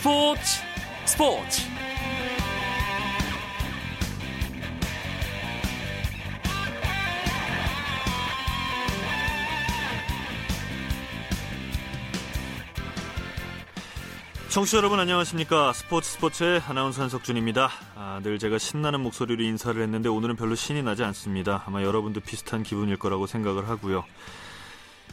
스포츠 스포츠. 청취자 여러분 안녕하십니까? 스포츠 스포츠의 아나운서 한석준입니다. 아, 늘 제가 신나는 목소리로 인사를 했는데 오늘은 별로 신이 나지 않습니다. 아마 여러분도 비슷한 기분일 거라고 생각을 하고요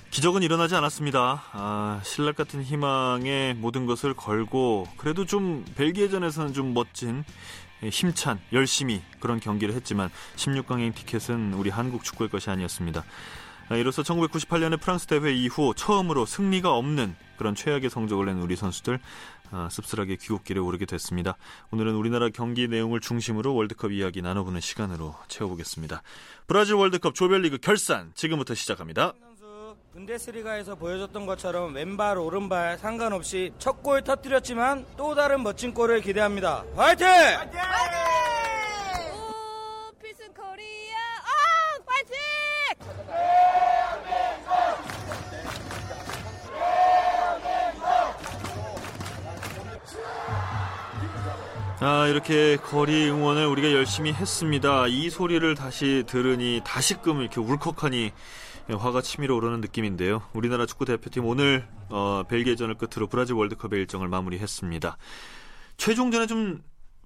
기적은 일어나지 않았습니다. 아, 신랄 같은 희망에 모든 것을 걸고 그래도 좀 벨기에전에서는 좀 멋진 힘찬 열심히 그런 경기를 했지만 16강행 티켓은 우리 한국 축구의 것이 아니었습니다. 아, 이로써 1998년에 프랑스 대회 이후 처음으로 승리가 없는 그런 최악의 성적을 낸 우리 선수들 아, 씁쓸하게 귀국길에 오르게 됐습니다. 오늘은 우리나라 경기 내용을 중심으로 월드컵 이야기 나눠보는 시간으로 채워보겠습니다. 브라질 월드컵 조별리그 결산 지금부터 시작합니다. 분데스리가에서 보여줬던 것처럼 왼발 오른발 상관없이 첫 골 터뜨렸지만 또 다른 멋진 골을 기대합니다. 화이팅! 화이팅! 오, 필승 코리아, 아, 파이팅! 아, 이렇게 거리 응원을 우리가 열심히 했습니다. 이 소리를 다시 들으니 다시금 이렇게 울컥하니 화가 치밀어 오르는 느낌인데요. 우리나라 축구 대표팀 오늘 어, 벨기에전을 끝으로 브라질 월드컵의 일정을 마무리했습니다. 최종전에 좀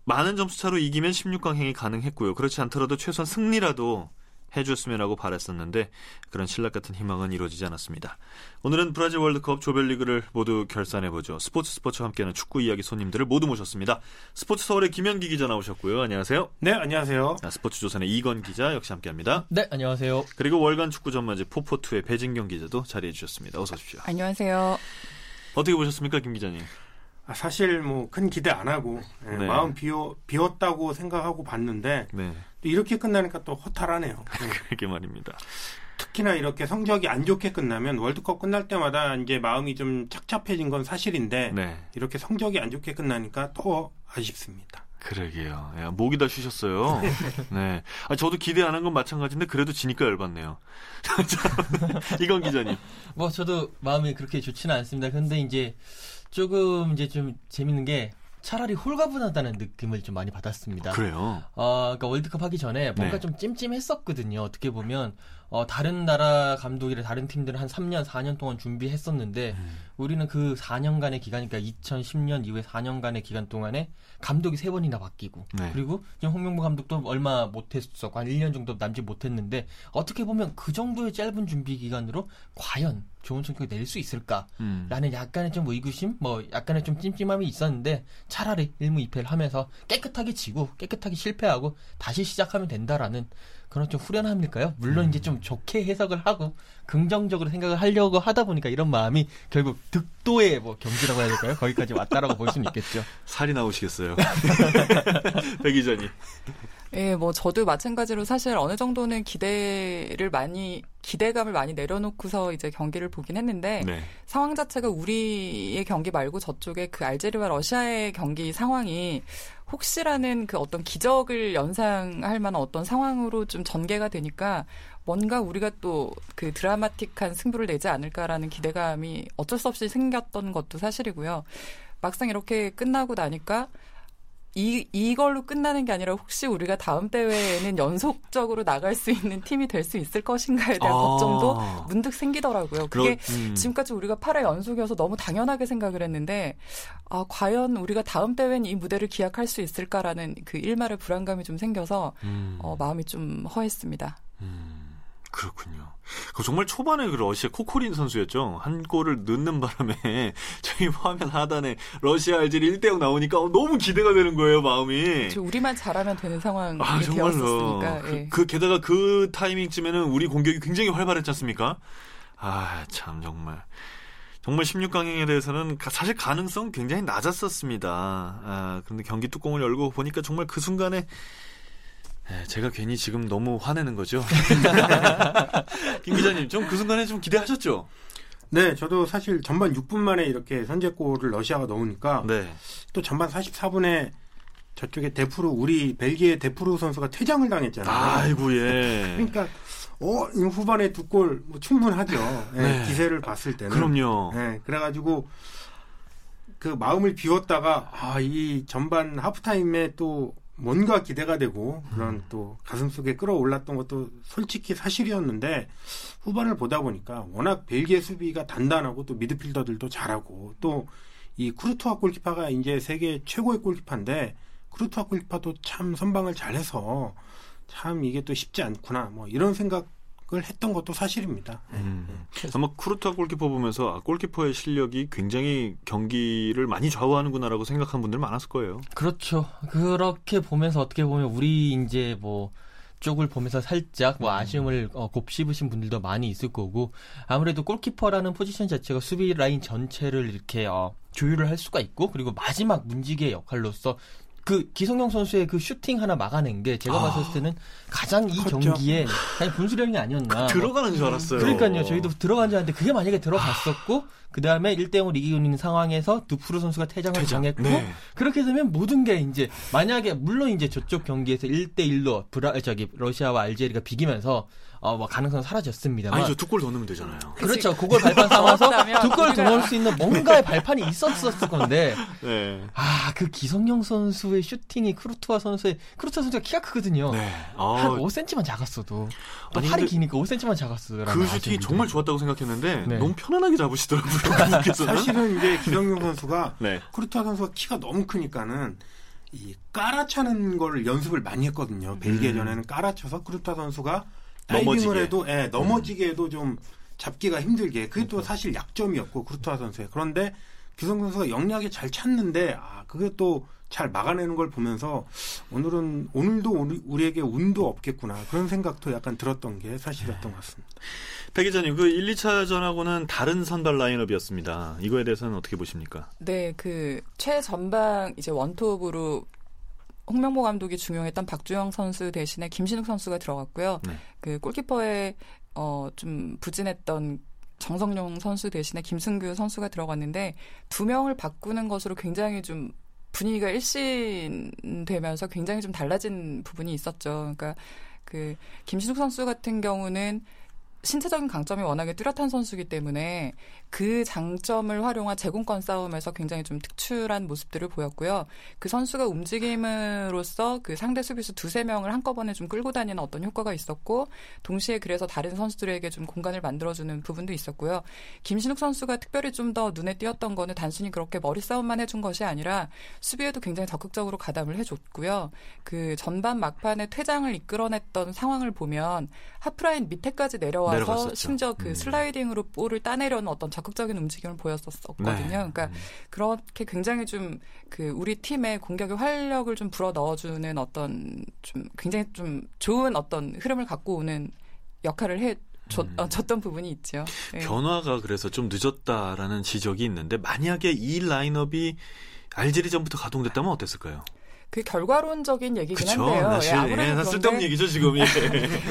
많은 점수 차로 이기면 16강행이 가능했고요. 그렇지 않더라도 최소한 승리라도 해줬으면 하고 바랬었는데 그런 신락 같은 희망은 이루어지지 않았습니다. 오늘은 브라질 월드컵 조별리그를 모두 결산해보죠. 스포츠 스포츠와 함께하는 축구 이야기 손님들을 모두 모셨습니다. 스포츠 서울의 김현기 기자 나오셨고요. 안녕하세요. 네, 안녕하세요. 스포츠 조선의 이건 기자 역시 함께합니다. 네, 안녕하세요. 그리고 월간 축구 전문지 포포투의 배진경 기자도 자리해 주셨습니다. 어서 오십시오. 안녕하세요. 어떻게 보셨습니까, 김 기자님? 아, 사실 뭐 큰 기대 안 하고 예, 네. 마음 비워 비웠다고 생각하고 봤는데 네, 또 이렇게 끝나니까 또 허탈하네요. 예. 그렇게 말입니다. 특히나 이렇게 성적이 안 좋게 끝나면 월드컵 끝날 때마다 이제 마음이 좀 착잡해진 건 사실인데 네, 이렇게 성적이 안 좋게 끝나니까 더 아쉽습니다. 그러게요. 야, 목이 다 쉬셨어요. 네. 아, 저도 기대 안 한 건 마찬가지인데 그래도 지니까 열받네요. 자, 이건 기자님. 뭐 저도 마음이 그렇게 좋지는 않습니다. 근데 이제 조금 이제 좀 재밌는 게 차라리 홀가분하다는 느낌을 좀 많이 받았습니다. 그래요. 어, 그러니까 월드컵 하기 전에 뭔가 네. 좀 찜찜했었거든요. 어떻게 보면 어, 다른 나라 감독이라 다른 팀들은 한 3년, 4년 동안 준비했었는데 음. 우리는 그 4년간의 기간, 그러니까 2010년 이후에 4년간의 기간 동안에 감독이 세 번이나 바뀌고 네. 그리고 지금 홍명보 감독도 얼마 못했었고 한 1년 정도 남짓 못했는데 어떻게 보면 그 정도의 짧은 준비 기간으로 과연 좋은 성적을 낼 수 있을까? 음. 라는 약간의 좀 의구심, 뭐 약간의 좀 찜찜함이 있었는데 차라리 1무 2패를 하면서 깨끗하게 지고 깨끗하게 실패하고 다시 시작하면 된다라는 그런 좀 후련함일까요? 물론 이제 좀 좋게 해석을 하고 긍정적으로 생각을 하려고 하다 보니까 이런 마음이 결국 득도의 뭐 경지라고 해야 될까요? 거기까지 왔다라고 볼 수는 있겠죠. 살이 나오시겠어요. 배 기자님. 예, 뭐 저도 마찬가지로 사실 어느 정도는 기대를 많이 기대감을 많이 내려놓고서 이제 경기를 보긴 했는데 네. 상황 자체가 우리의 경기 말고 저쪽에 그 알제리와 러시아의 경기 상황이 혹시라는 그 어떤 기적을 연상할 만한 어떤 상황으로 좀 전개가 되니까 뭔가 우리가 또 그 드라마틱한 승부를 내지 않을까라는 기대감이 어쩔 수 없이 생겼던 것도 사실이고요. 막상 이렇게 끝나고 나니까 이, 이걸로 끝나는 게 아니라 혹시 우리가 다음 대회에는 연속적으로 나갈 수 있는 팀이 될 수 있을 것인가에 대한 아. 걱정도 문득 생기더라고요. 그게 그러- 음. 지금까지 우리가 8회 연속이어서 너무 당연하게 생각을 했는데, 아, 과연 우리가 다음 대회는 이 무대를 기약할 수 있을까라는 그 일말의 불안감이 좀 생겨서, 음. 어, 마음이 좀 허했습니다. 그렇군요. 그 정말 초반에 그 러시아 코코린 선수였죠. 한 골을 넣는 바람에 저희 화면 하단에 러시아 알제리 1대0 나오니까 어, 너무 기대가 되는 거예요, 마음이. 저 우리만 잘하면 되는 상황이 아, 정말로. 되었었으니까. 그, 예. 그 게다가 그 타이밍쯤에는 우리 공격이 굉장히 활발했지 않습니까? 아, 참 정말. 정말 16강행에 대해서는 가- 사실 가능성 굉장히 낮았었습니다. 아, 그런데 경기 뚜껑을 열고 보니까 정말 그 순간에 에, 제가 괜히 지금 너무 화내는 거죠. 김 기자님, 좀 그 순간에 좀 기대하셨죠? 네, 저도 사실 전반 6분 만에 이렇게 선제골을 러시아가 넣으니까 네. 또 전반 44분에 저쪽에 데프루 우리 벨기에 데프루 선수가 퇴장을 당했잖아요. 아이고, 예. 그러니까 어, 이 후반에 두 골 뭐 충분하죠. 예, 네. 기세를 봤을 때는. 그럼요. 예, 그래가지고 그 마음을 비웠다가 아 이 전반 하프타임에 또 뭔가 기대가 되고 그런 또 가슴속에 끌어올랐던 것도 솔직히 사실이었는데 후반을 보다 보니까 워낙 벨기에 수비가 단단하고 또 미드필더들도 잘하고 또이 쿠르투아 골키퍼가 이제 세계 최고의 골키퍼인데 쿠르투아 골키퍼도 참 선방을 잘해서 참 이게 또 쉽지 않구나 뭐 이런 생각 을 했던 것도 사실입니다. 음. 아마 쿠르타 골키퍼 보면서 아, 골키퍼의 실력이 굉장히 경기를 많이 좌우하는구나라고 생각한 분들 많았을 거예요. 그렇죠. 그렇게 보면서 어떻게 보면 우리 이제 뭐 쪽을 보면서 살짝 뭐 아쉬움을 어, 곱씹으신 분들도 많이 있을 거고 아무래도 골키퍼라는 포지션 자체가 수비 라인 전체를 이렇게 어, 조율을 할 수가 있고 그리고 마지막 문지기의 역할로서 그 기성용 선수의 그 슈팅 하나 막아낸 게 제가 아. 봤을 때는 가장 이 컸죠. 경기에 그냥 분수령이 아니었나. 뭐 들어가는 줄 알았어요. 그러니까요. 저희도 들어간 줄 알았는데 그게 만약에 들어갔었고 그 다음에 1대0을 이기고 있는 상황에서 드푸르 선수가 퇴장을 퇴장. 당했고 네. 그렇게 되면 모든 게 이제 만약에 물론 이제 저쪽 경기에서 1대1로 브라 저기 러시아와 알제리가 비기면서 어 뭐 가능성 은 사라졌습니다만 아니죠. 두 골 더 넣으면 되잖아요. 그렇죠. 그걸 발판 삼아서 넣었다면 두골 더 넣을 수 있는 뭔가의 발판이 있었을 건데 네. 아 그 기성용 선수의 슈팅이 쿠르투아 선수의 쿠르투아 선수가 키가 크거든요. 네. 한 아, 5cm만 작았어도 또 아니, 팔이 기니까 5cm만 작았어요. 그 슈팅이 정말 좋았다고 생각했는데 네. 너무 편안하게 잡으시더라고요. 사실은 이제 기성용 선수가 네. 쿠르투아 선수가 키가 너무 크니까는 이 깔아차는 걸 연습을 많이 했거든요. 벨기에전에는 깔아쳐서 쿠르투아 선수가 음. 넘어지게. 해도 예, 넘어지게 해도 좀 잡기가 힘들게 그게 또 사실 약점이었고 쿠르투아 선수의 그런데 기성 선수가 영리하게 잘 찾는데 아 그게 또 잘 막아내는 걸 보면서 오늘은 오늘도 우리, 우리에게 운도 없겠구나 그런 생각도 약간 들었던 게 사실이었던 것 같습니다. 배 기자님, 그 1, 2차전하고는 다른 선발 라인업이었습니다. 이거에 대해서는 어떻게 보십니까? 네, 그 최전방 이제 원톱으로 홍명보 감독이 중용했던 박주영 선수 대신에 김신욱 선수가 들어갔고요. 네. 그 골키퍼에 어 좀 부진했던 정성용 선수 대신에 김승규 선수가 들어갔는데 두 명을 바꾸는 것으로 굉장히 좀 분위기가 일신되면서 굉장히 좀 달라진 부분이 있었죠. 그러니까 그 김신욱 선수 같은 경우는 신체적인 강점이 워낙에 뚜렷한 선수이기 때문에 그 장점을 활용한 제공권 싸움에서 굉장히 좀 특출한 모습들을 보였고요. 그 선수가 움직임으로써 그 상대 수비수 두세 명을 한꺼번에 좀 끌고 다니는 어떤 효과가 있었고, 동시에 그래서 다른 선수들에게 좀 공간을 만들어주는 부분도 있었고요. 김신욱 선수가 특별히 좀 더 눈에 띄었던 거는 단순히 그렇게 머리 싸움만 해준 것이 아니라 수비에도 굉장히 적극적으로 가담을 해줬고요. 그 전반 막판에 퇴장을 이끌어냈던 상황을 보면 하프라인 밑에까지 내려와 서 내려갔었죠. 심지어 그 음. 슬라이딩으로 볼을 따내려는 어떤 적극적인 움직임을 보였었거든요. 네. 그러니까 그렇게 굉장히 좀 그 우리 팀의 공격의 활력을 좀 불어 넣어주는 어떤 좀 굉장히 좀 좋은 어떤 흐름을 갖고 오는 역할을 해 줬, 음. 어, 줬던 부분이 있죠. 네. 변화가 그래서 좀 늦었다라는 지적이 있는데 만약에 이 라인업이 알제리전부터 가동됐다면 어땠을까요? 그 결과론적인 얘기긴 그쵸. 한데요. 사실 예, 예, 아무래도 다 쓸데없는 얘기죠 지금. 예.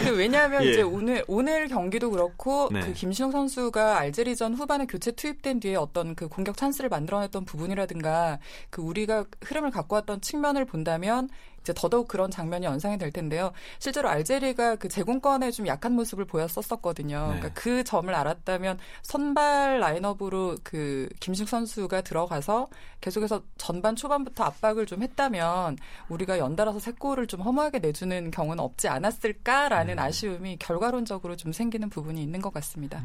그 왜냐하면 예. 이제 오늘 오늘 경기도 그렇고 네. 그 김신욱 선수가 알제리전 후반에 교체 투입된 뒤에 어떤 그 공격 찬스를 만들어냈던 부분이라든가 그 우리가 흐름을 갖고 왔던 측면을 본다면 이제 더더욱 그런 장면이 연상이 될 텐데요. 실제로 알제리가 그 제공권에 좀 약한 모습을 보였었거든요. 네. 그러니까 그 점을 알았다면 선발 라인업으로 그 김신욱 선수가 들어가서 계속해서 전반 초반부터 압박을 좀 했다면 우리가 연달아서 세 골을 좀 허무하게 내주는 경우는 없지 않았을까라는 아쉬움이 결과론적으로 좀 생기는 부분이 있는 것 같습니다.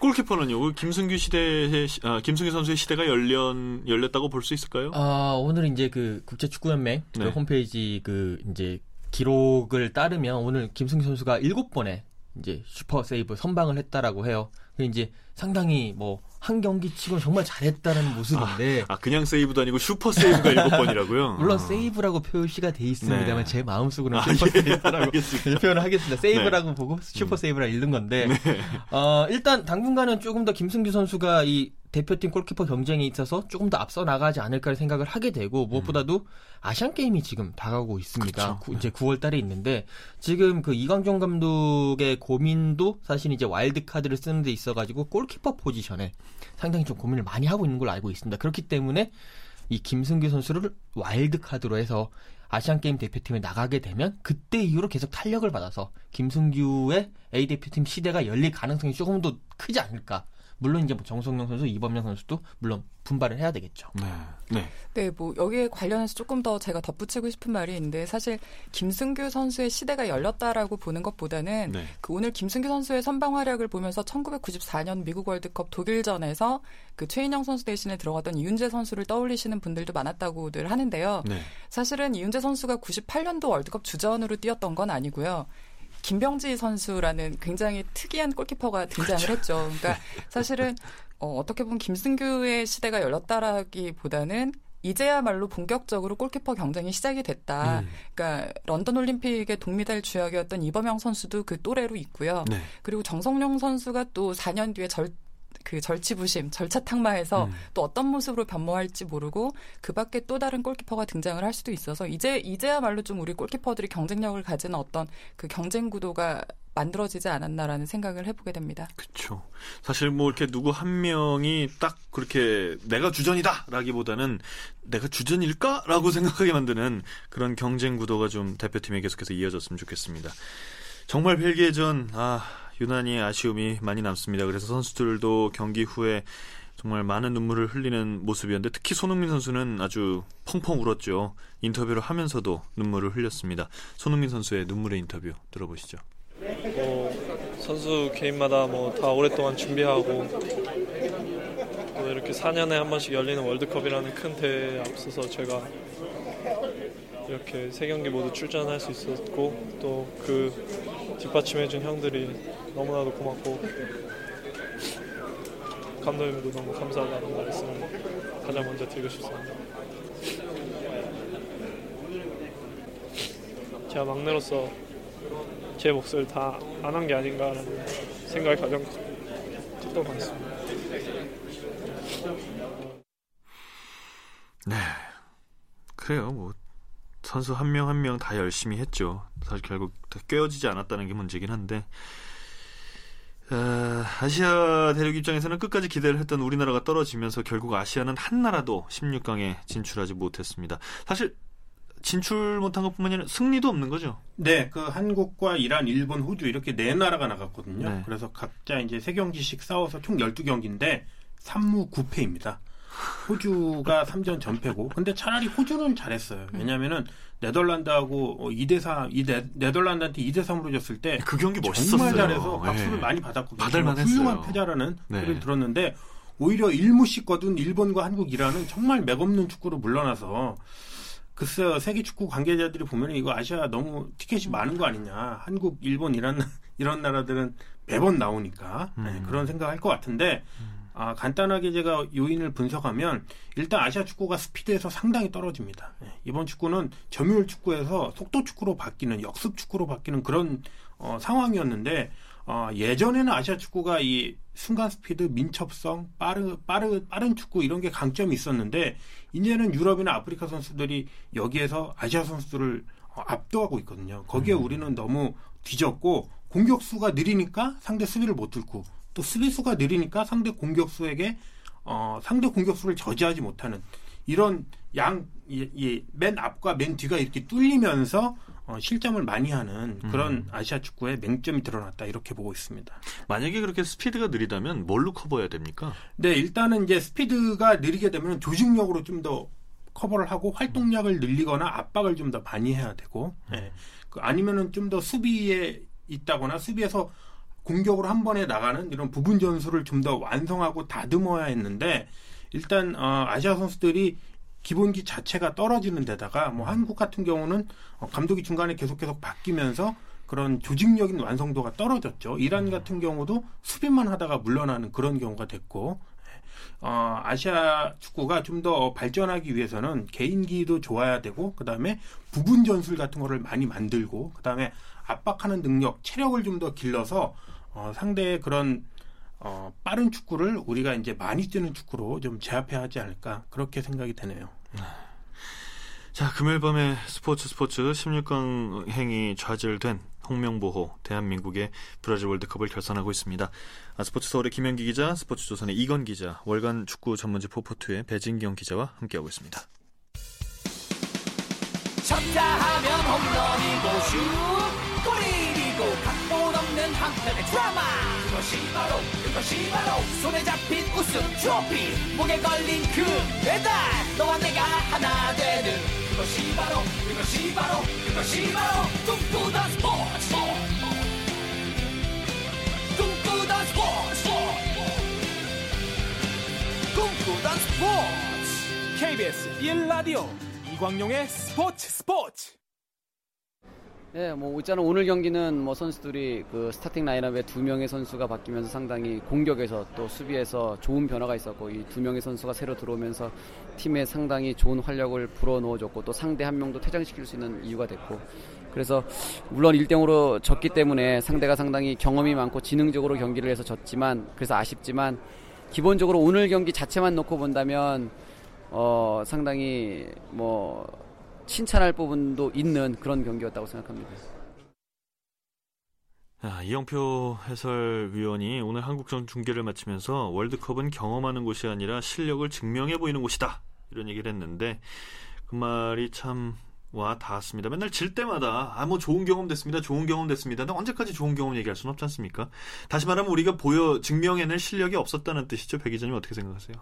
골키퍼는요. 그 김승규 시대의 시- 아, 김승규 선수의 시대가 열렸 열렸다고 볼 수 있을까요? 아, 오늘 이제 그 국제축구연맹 그 네. 홈페이지 그 이제 기록을 따르면 오늘 김승규 선수가 일곱 번의 이제 슈퍼 세이브 선방을 했다라고 해요. 그 이제 상당히 뭐 한 경기 치고는 정말 잘했다는 모습인데 아 그냥 세이브도 아니고 슈퍼 세이브가 일곱 번이라고요. 물론 아. 세이브라고 표시가 돼 있습니다만 네. 제 마음속으로는 아, 슈퍼 예, 세이브라고 알겠습니다. 표현을 하겠습니다. 세이브라고 보고 슈퍼 세이브라 읽는 건데 어, 일단 당분간은 조금 더 김승규 선수가 이 대표팀 골키퍼 경쟁에 있어서 조금 더 앞서 나가지 않을까 생각을 하게 되고 무엇보다도 아시안 게임이 지금 다가오고 있습니다. 그쵸. 구- 이제 9월 달에 있는데 지금 그 이광종 감독의 고민도 사실 이제 와일드 카드를 쓰는 데 있어 가지고 골키퍼 포지션에 상당히 좀 고민을 많이 하고 있는 걸로 알고 있습니다. 그렇기 때문에 이 김승규 선수를 와일드 카드로 해서 아시안 게임 대표팀에 나가게 되면 그때 이후로 계속 탄력을 받아서 김승규의 A 대표팀 시대가 열릴 가능성이 조금 더 크지 않을까. 물론 이제 뭐 정성용 선수, 이범영 선수도 물론 분발을 해야 되겠죠. 네. 네. 네, 뭐 여기에 관련해서 조금 더 제가 덧붙이고 싶은 말이 있는데 사실 김승규 선수의 시대가 열렸다라고 보는 것보다는 네. 그 오늘 김승규 선수의 선방 활약을 보면서 1994년 미국 월드컵 독일전에서 그 최인영 선수 대신에 들어갔던 이윤재 선수를 떠올리시는 분들도 많았다고들 하는데요. 네. 사실은 이윤재 선수가 98년도 월드컵 주전으로 뛰었던 건 아니고요. 김병지 선수라는 굉장히 특이한 골키퍼가 등장을 했죠. 그러니까 사실은 어, 어떻게 보면 김승규의 시대가 열렸다라기보다는 이제야말로 본격적으로 골키퍼 경쟁이 시작이 됐다. 음. 그러니까 런던 올림픽의 동메달 주역이었던 이범영 선수도 그 또래로 있고요. 네. 그리고 정성용 선수가 또 4년 뒤에 절, 그 절치부심, 절차탕마에서 음. 또 어떤 모습으로 변모할지 모르고 그 밖에 또 다른 골키퍼가 등장을 할 수도 있어서 이제, 이제야말로 좀 우리 골키퍼들이 경쟁력을 가지는 어떤 그 경쟁 구도가 만들어지지 않았나라는 생각을 해보게 됩니다. 그렇죠. 사실 뭐 이렇게 누구 한 명이 딱 그렇게 내가 주전이다라기보다는 내가 주전일까라고 생각하게 만드는 그런 경쟁 구도가 좀 대표팀에 계속해서 이어졌으면 좋겠습니다. 정말 벨기에전 아 유난히 아쉬움이 많이 남습니다. 그래서 선수들도 경기 후에 정말 많은 눈물을 흘리는 모습이었는데 특히 손흥민 선수는 아주 펑펑 울었죠. 인터뷰를 하면서도 눈물을 흘렸습니다. 손흥민 선수의 눈물의 인터뷰 들어보시죠. 뭐 선수 개인마다 뭐 다 오랫동안 준비하고 또 이렇게 4년에 한 번씩 열리는 월드컵이라는 큰 대회에 앞서서 제가 이렇게 세 경기 모두 출전할 수 있었고 또 그 뒷받침해준 형들이 너무나도 고맙고 감독님도 너무 감사하다는 말씀을 가장 먼저 드리고 싶습니다. 제가 막내로서 제 몫을 다 안 한 게 아닌가라는 생각이 가장 컸던 것 같습니다. 네. 그래요. 뭐 선수 한 명 한 명 다 열심히 했죠. 사실 결국 다 꿰어지지 않았다는 게 문제긴 한데 어, 아시아 대륙 입장에서는 끝까지 기대를 했던 우리나라가 떨어지면서 결국 아시아는 한 나라도 16강에 진출하지 못했습니다. 사실 진출 못한 것뿐만 아니라 승리도 없는 거죠. 네, 그 한국과 이란, 일본, 호주 이렇게 네 나라가 나갔거든요. 네. 그래서 각자 이제 세 경기씩 싸워서 총 12경기인데 3무 9패입니다. 호주가 3전 전패고. 근데 차라리 호주는 잘했어요. 왜냐면은 네덜란드하고 2대 3, 이 네, 네덜란드한테 2대 3으로 졌을 때 그 경기 멋있었어요. 정말 잘해서 박수를 예. 많이 받았거든요. 받을만 정말 훌륭한 했어요. 패자라는 네. 소리를 들었는데 오히려 일무씩 거둔 일본과 한국, 이란은 정말 맥없는 축구로 물러나서 글쎄요 세계 축구 관계자들이 보면 이거 아시아 너무 티켓이 많은 거 아니냐 한국, 일본, 이란 이런 나라들은 매번 나오니까 네, 음. 그런 생각할 것 같은데 아, 간단하게 제가 요인을 분석하면 일단 아시아 축구가 스피드에서 상당히 떨어집니다. 예, 이번 축구는 점유율 축구에서 속도 축구로 바뀌는 역습 축구로 바뀌는 그런 어, 상황이었는데 어, 예전에는 아시아 축구가 이 순간 스피드, 민첩성, 빠르, 빠르, 빠른 축구 이런 게 강점이 있었는데 이제는 유럽이나 아프리카 선수들이 여기에서 아시아 선수들을 어, 압도하고 있거든요. 거기에 우리는 너무 뒤졌고 공격수가 느리니까 상대 수비를 못 뚫고 또 수비수가 느리니까 상대 공격수에게 어, 상대 공격수를 저지하지 못하는 이런 양, 이, 이, 맨 앞과 맨 뒤가 이렇게 뚫리면서 어, 실점을 많이 하는 그런 아시아 축구의 맹점이 드러났다 이렇게 보고 있습니다. 만약에 그렇게 스피드가 느리다면 뭘로 커버해야 됩니까? 네, 일단은 이제 스피드가 느리게 되면 조직력으로 좀 더 커버를 하고 활동량을 늘리거나 압박을 좀 더 많이 해야 되고, 예. 그 아니면은 좀 더 수비에 있다거나 수비에서 공격으로 한 번에 나가는 이런 부분 전술을 좀 더 완성하고 다듬어야 했는데 일단 어, 아시아 선수들이 기본기 자체가 떨어지는 데다가 뭐 한국 같은 경우는 어, 감독이 중간에 계속 계속 바뀌면서 그런 조직력인 완성도가 떨어졌죠. 이란 같은 경우도 수비만 하다가 물러나는 그런 경우가 됐고 어, 아시아 축구가 좀 더 발전하기 위해서는 개인기도 좋아야 되고 그다음에 부분 전술 같은 거를 많이 만들고 그다음에 압박하는 능력, 체력을 좀 더 길러서 어, 상대의 그런 어, 빠른 축구를 우리가 이제 많이 뛰는 축구로 좀 제압해야 하지 않을까 그렇게 생각이 되네요. 자, 금요일 밤에 스포츠 스포츠 16강 행이 좌절된 홍명보호 대한민국의 브라질 월드컵을 결산하고 있습니다. 아, 스포츠 서울의 김현기 기자, 스포츠 조선의 이건 기자, 월간 축구 전문지 포포투의 배진경 기자와 함께하고 있습니다. 쳤다 하면 홈런이고 슛 골이고 만남의 드라마 그것이 바로 그것이 바로 손에 잡힌 우승 트로피 목에 걸린 그 배달 너와 내가 하나 되는 그것이 바로 그것이 바로 그것이 바로 꿈꾸던 스포츠. 꿈꾸던 스포츠. 꿈꾸던 스포츠. KBS 1라디오 이광용의 스포츠 스포츠 네, 뭐 일단은 오늘 경기는 뭐 선수들이 그 스타팅 라인업에 두 명의 선수가 바뀌면서 상당히 공격에서 또 수비에서 좋은 변화가 있었고 이 두 명의 선수가 새로 들어오면서 팀에 상당히 좋은 활력을 불어넣어줬고 또 상대 한 명도 퇴장시킬 수 있는 이유가 됐고. 그래서 물론 1대0으로 졌기 때문에 상대가 상당히 경험이 많고 지능적으로 경기를 해서 졌지만 그래서 아쉽지만 기본적으로 오늘 경기 자체만 놓고 본다면 어 상당히 뭐 칭찬할 부분도 있는 그런 경기였다고 생각합니다. 아, 이영표 해설위원이 오늘 한국전 중계를 마치면서 월드컵은 경험하는 곳이 아니라 실력을 증명해 보이는 곳이다. 이런 얘기를 했는데 그 말이 참 와 닿았습니다. 맨날 질 때마다 아 뭐 좋은 경험 됐습니다. 좋은 경험 됐습니다. 근데 언제까지 좋은 경험 얘기할 수는 없지 않습니까? 다시 말하면 우리가 보여 증명해낼 실력이 없었다는 뜻이죠. 백 기자님 어떻게 생각하세요?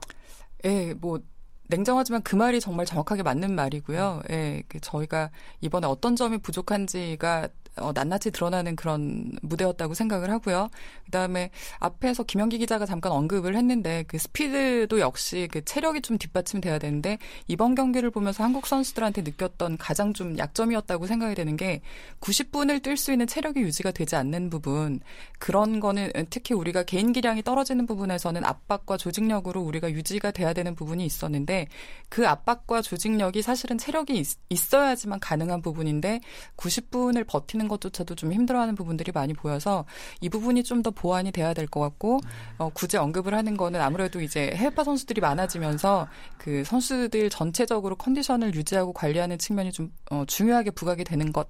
예, 뭐 냉정하지만 그 말이 정말 정확하게 맞는 말이고요. 예, 그 저희가 이번에 어떤 점이 부족한지가 어, 낱낱이 드러나는 그런 무대였다고 생각을 하고요. 그다음에 앞에서 김영기 기자가 잠깐 언급을 했는데 그 스피드도 역시 그 체력이 좀 뒷받침돼야 되는데 이번 경기를 보면서 한국 선수들한테 느꼈던 가장 좀 약점이었다고 생각이 되는 게 90분을 뛸 수 있는 체력이 유지가 되지 않는 부분 그런 거는 특히 우리가 개인 기량이 떨어지는 부분에서는 압박과 조직력으로 우리가 유지가 돼야 되는 부분이 있었는데 그 압박과 조직력이 사실은 체력이 있, 있어야지만 가능한 부분인데 90분을 버티는 것조차도 좀 힘들어하는 부분들이 많이 보여서 이 부분이 좀 더 보완이 돼야 될 것 같고 어, 굳이 언급을 하는 거는 아무래도 이제 해외파 선수들이 많아지면서 그 선수들 전체적으로 컨디션을 유지하고 관리하는 측면이 좀 어, 중요하게 부각이 되는 것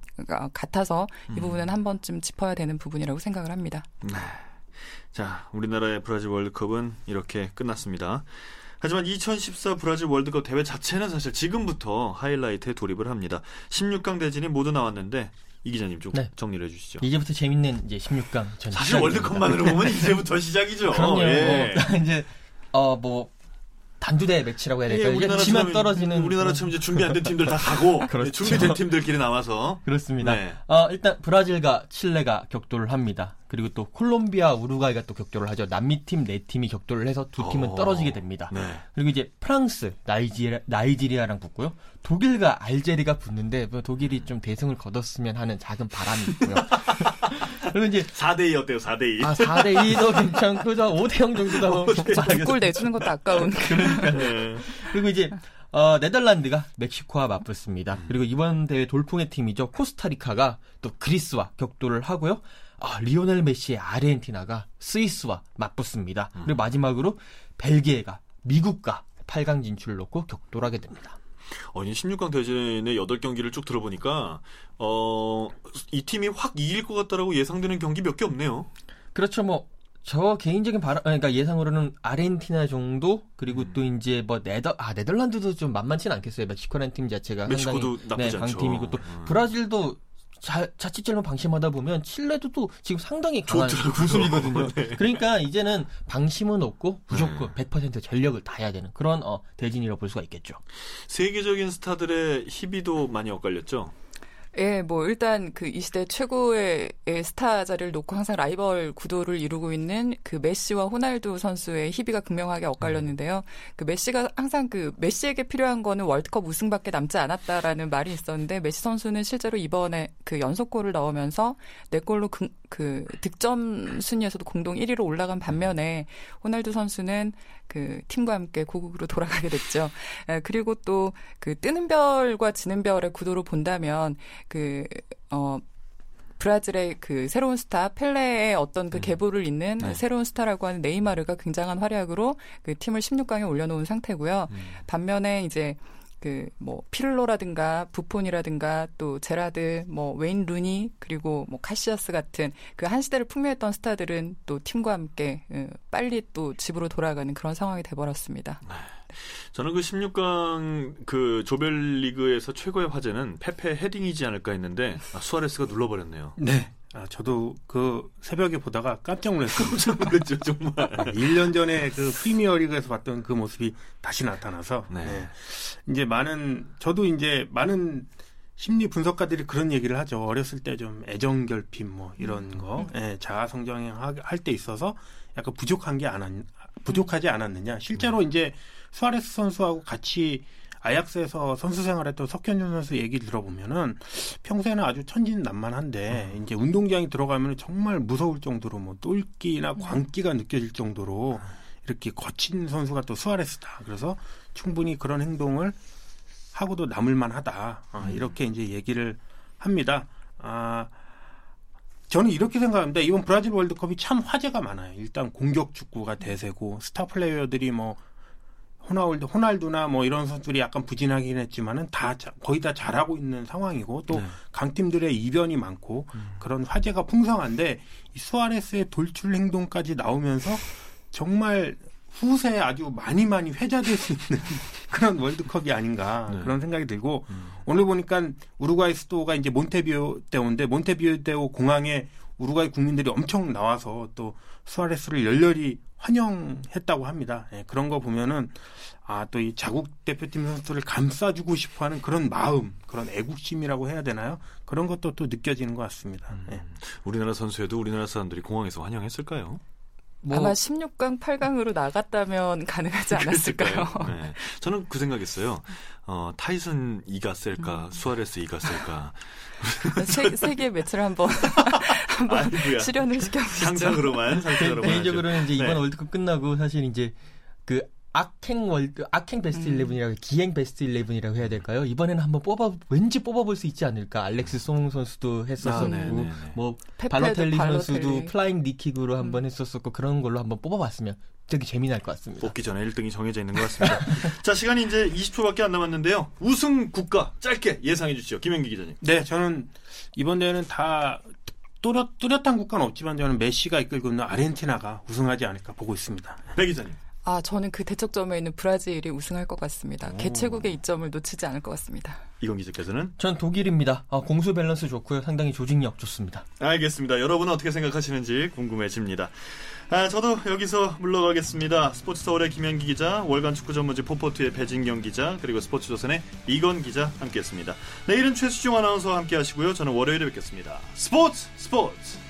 같아서 이 부분은 한 번쯤 짚어야 되는 부분이라고 생각을 합니다. 네. 자, 우리나라의 브라질 월드컵은 이렇게 끝났습니다. 하지만 2014 브라질 월드컵 대회 자체는 사실 지금부터 하이라이트에 돌입을 합니다. 16강 대진이 모두 나왔는데 이 기자님 좀 네. 정리를 해주시죠. 이제부터 재밌는 이제 16강 전 사실 월드컵만으로 보면 이제부터 시작이죠. 그럼요. 예. 뭐, 이제 어뭐 단두대 매치라고 해야 예, 될까요? 이제 지면 떨어지는 우리나라처럼 이제 준비 안 된 팀들 다 가고 그렇죠. 준비된 팀들끼리 나와서 그렇습니다. 네. 어, 일단 브라질과 칠레가 격돌을 합니다. 그리고 또 콜롬비아, 우루과이가 또 격돌을 하죠. 남미 팀 네 팀이 격돌을 해서 두 팀은 어. 떨어지게 됩니다. 네. 그리고 이제 프랑스, 나이지리아, 나이지리아랑 붙고요. 독일과 알제리가 붙는데 뭐 독일이 좀 대승을 거뒀으면 하는 작은 바람이 있고요. 그리고 이제 4대 2 어때요? 4대 2. 아 4대 2도 괜찮고 저 5대 0 정도도 뭐 적절하게 골 내주는 것도 아까운. 네. 그리고 이제 어, 네덜란드가 멕시코와 맞붙습니다. 그리고 이번 대회 돌풍의 팀이죠. 코스타리카가 또 그리스와 격돌을 하고요. 아, 리오넬 메시의 아르헨티나가 스위스와 맞붙습니다. 그리고 마지막으로 벨기에가 미국과 8강 진출을 놓고 격돌하게 됩니다. 아니 16강 대진의 8경기를 쭉 들어보니까 어, 이 팀이 확 이길 것 같다라고 예상되는 경기 몇 개 없네요. 그렇죠. 뭐 저 개인적인 바람, 그러니까 예상으로는 아르헨티나 정도 그리고 또 이제 뭐 네덜 아 네덜란드도 좀 만만치는 않겠어요. 멕시코라는 팀 자체가 멕시코도 상당히 나쁘지 네, 않죠. 강팀이고 또 음. 브라질도 자, 자칫 잘못 방심하다 보면 칠레도 또 지금 상당히 강한. 구슬이거든요. 네. 그러니까 이제는 방심은 없고 무조건 100% 전력을 다해야 되는 그런 어, 대진이라고 볼 수가 있겠죠. 세계적인 스타들의 희비도 많이 엇갈렸죠. 예, 뭐 일단 그 이 시대 최고의 의 스타 자리를 놓고 항상 라이벌 구도를 이루고 있는 그 메시와 호날두 선수의 희비가 극명하게 엇갈렸는데요. 그 메시가 항상 그 메시에게 필요한 거는 월드컵 우승밖에 남지 않았다라는 말이 있었는데 메시 선수는 실제로 이번에 그 연속골을 넣으면서 네 골로 그, 그 득점 순위에서도 공동 1위로 올라간 반면에 호날두 선수는 그 팀과 함께 고국으로 돌아가게 됐죠. 에, 그리고 또 그 뜨는 별과 지는 별의 구도로 본다면 그, 어, 브라질의 그 새로운 스타 펠레의 어떤 그 계보를 잇는 네. 새로운 스타라고 하는 네이마르가 굉장한 활약으로 그 팀을 16강에 올려놓은 상태고요. 반면에 이제 그 뭐 피를로라든가 부폰이라든가 또 제라드 뭐 웨인 루니 그리고 뭐 카시아스 같은 그 한 시대를 풍미했던 스타들은 또 팀과 함께 어, 빨리 또 집으로 돌아가는 그런 상황이 돼버렸습니다. 저는 그 16강 그 조별리그에서 최고의 화제는 페페 헤딩이지 않을까 했는데 아, 수아레스가 눌러버렸네요. 네. 아, 저도 그 새벽에 보다가 깜짝 놀랐어요. 그렇죠, 정말. 1년 전에 그 프리미어 리그에서 봤던 그 모습이 다시 나타나서 네. 네. 이제 많은 저도 이제 많은 심리 분석가들이 그런 얘기를 하죠. 어렸을 때 좀 애정 결핍 뭐 이런 거, 예, 자아 성장할 때 있어서 약간 부족한 게 안, 부족하지 않았느냐. 실제로 이제 수아레스 선수하고 같이 아약스에서 선수 생활했던 석현준 선수 얘기 들어보면은 평소에는 아주 천진난만한데 이제 운동장에 들어가면 정말 무서울 정도로 뭐 똘끼나 광기가 느껴질 정도로 이렇게 거친 선수가 또 수아레스다. 그래서 충분히 그런 행동을 하고도 남을 만하다. 아, 이렇게 이제 얘기를 합니다. 아, 저는 이렇게 생각합니다. 이번 브라질 월드컵이 참 화제가 많아요. 일단 공격 축구가 대세고 스타 플레이어들이 뭐 호나울드, 호날두나 뭐 이런 선수들이 약간 부진하긴 했지만은 다 자- 거의 다 잘하고 있는 상황이고 또 네. 강팀들의 이변이 많고 그런 화제가 풍성한데 이 수아레스의 돌출 행동까지 나오면서 정말 후세에 아주 많이 많이 회자될 수 있는 그런 월드컵이 아닌가 네. 그런 생각이 들고 음. 오늘 보니까 우루과이 수도가 이제 몬테비데오인데 몬테비데오 공항에 우루과이 국민들이 엄청 나와서 또 수아레스를 열렬히 환영했다고 합니다. 예, 그런 거 보면은 아 또 이 자국 대표팀 선수를 감싸주고 싶어하는 그런 마음, 그런 애국심이라고 해야 되나요? 그런 것도 또 느껴지는 것 같습니다. 예. 우리나라 선수에도 우리나라 사람들이 공항에서 환영했을까요? 뭐 아마 16강, 8강으로 나갔다면 가능하지 않았을까요? 네. 저는 그 생각했어요. 어, 타이슨 이가 셀까, 수아레스 이가 셀까. 세, 세계 매치를 한번 한번. 실현을 시켜보시죠. 상상으로만, 상상으로만. 개- 개인적으로는 이제 네. 이번 월드컵 끝나고 사실 이제 그 악행 월드 악행 베스트 음. 11이라고 기행 베스트 11이라고 해야 될까요? 이번에는 한번 뽑아 왠지 뽑아 볼 수 있지 않을까? 알렉스 송 선수도 했었었고 아, 네, 네, 네. 뭐 발로텔리 선수도. flying knee kick으로 한번 했었었고 그런 걸로 한번 뽑아 봤으면 되게 재미날 것 같습니다. 뽑기 전에 1등이 정해져 있는 것 같습니다. 자, 시간이 이제 20초밖에 안 남았는데요. 우승 국가 짧게 예상해 주시죠. 김현기 기자님. 네, 저는 이번 대회는 다 뚜렷, 뚜렷한 국가는 없지만 저는 메시가 이끌고 있는 아르헨티나가 우승하지 않을까 보고 있습니다. 배 기자님. 아, 저는 그 대척점에 있는 브라질이 우승할 것 같습니다. 개최국의 이점을 놓치지 않을 것 같습니다. 이건 기자께서는 전 독일입니다. 아, 공수 밸런스 좋고요. 상당히 조직력 좋습니다. 알겠습니다. 여러분은 어떻게 생각하시는지 궁금해집니다. 아, 저도 여기서 물러가겠습니다. 스포츠 서울의 김현기 기자, 월간 축구 전문지 포포트의 배진경 기자, 그리고 스포츠 조선의 이건 기자 함께했습니다. 내일은 최수종 아나운서와 함께하시고요. 저는 월요일에 뵙겠습니다. 스포츠 스포츠.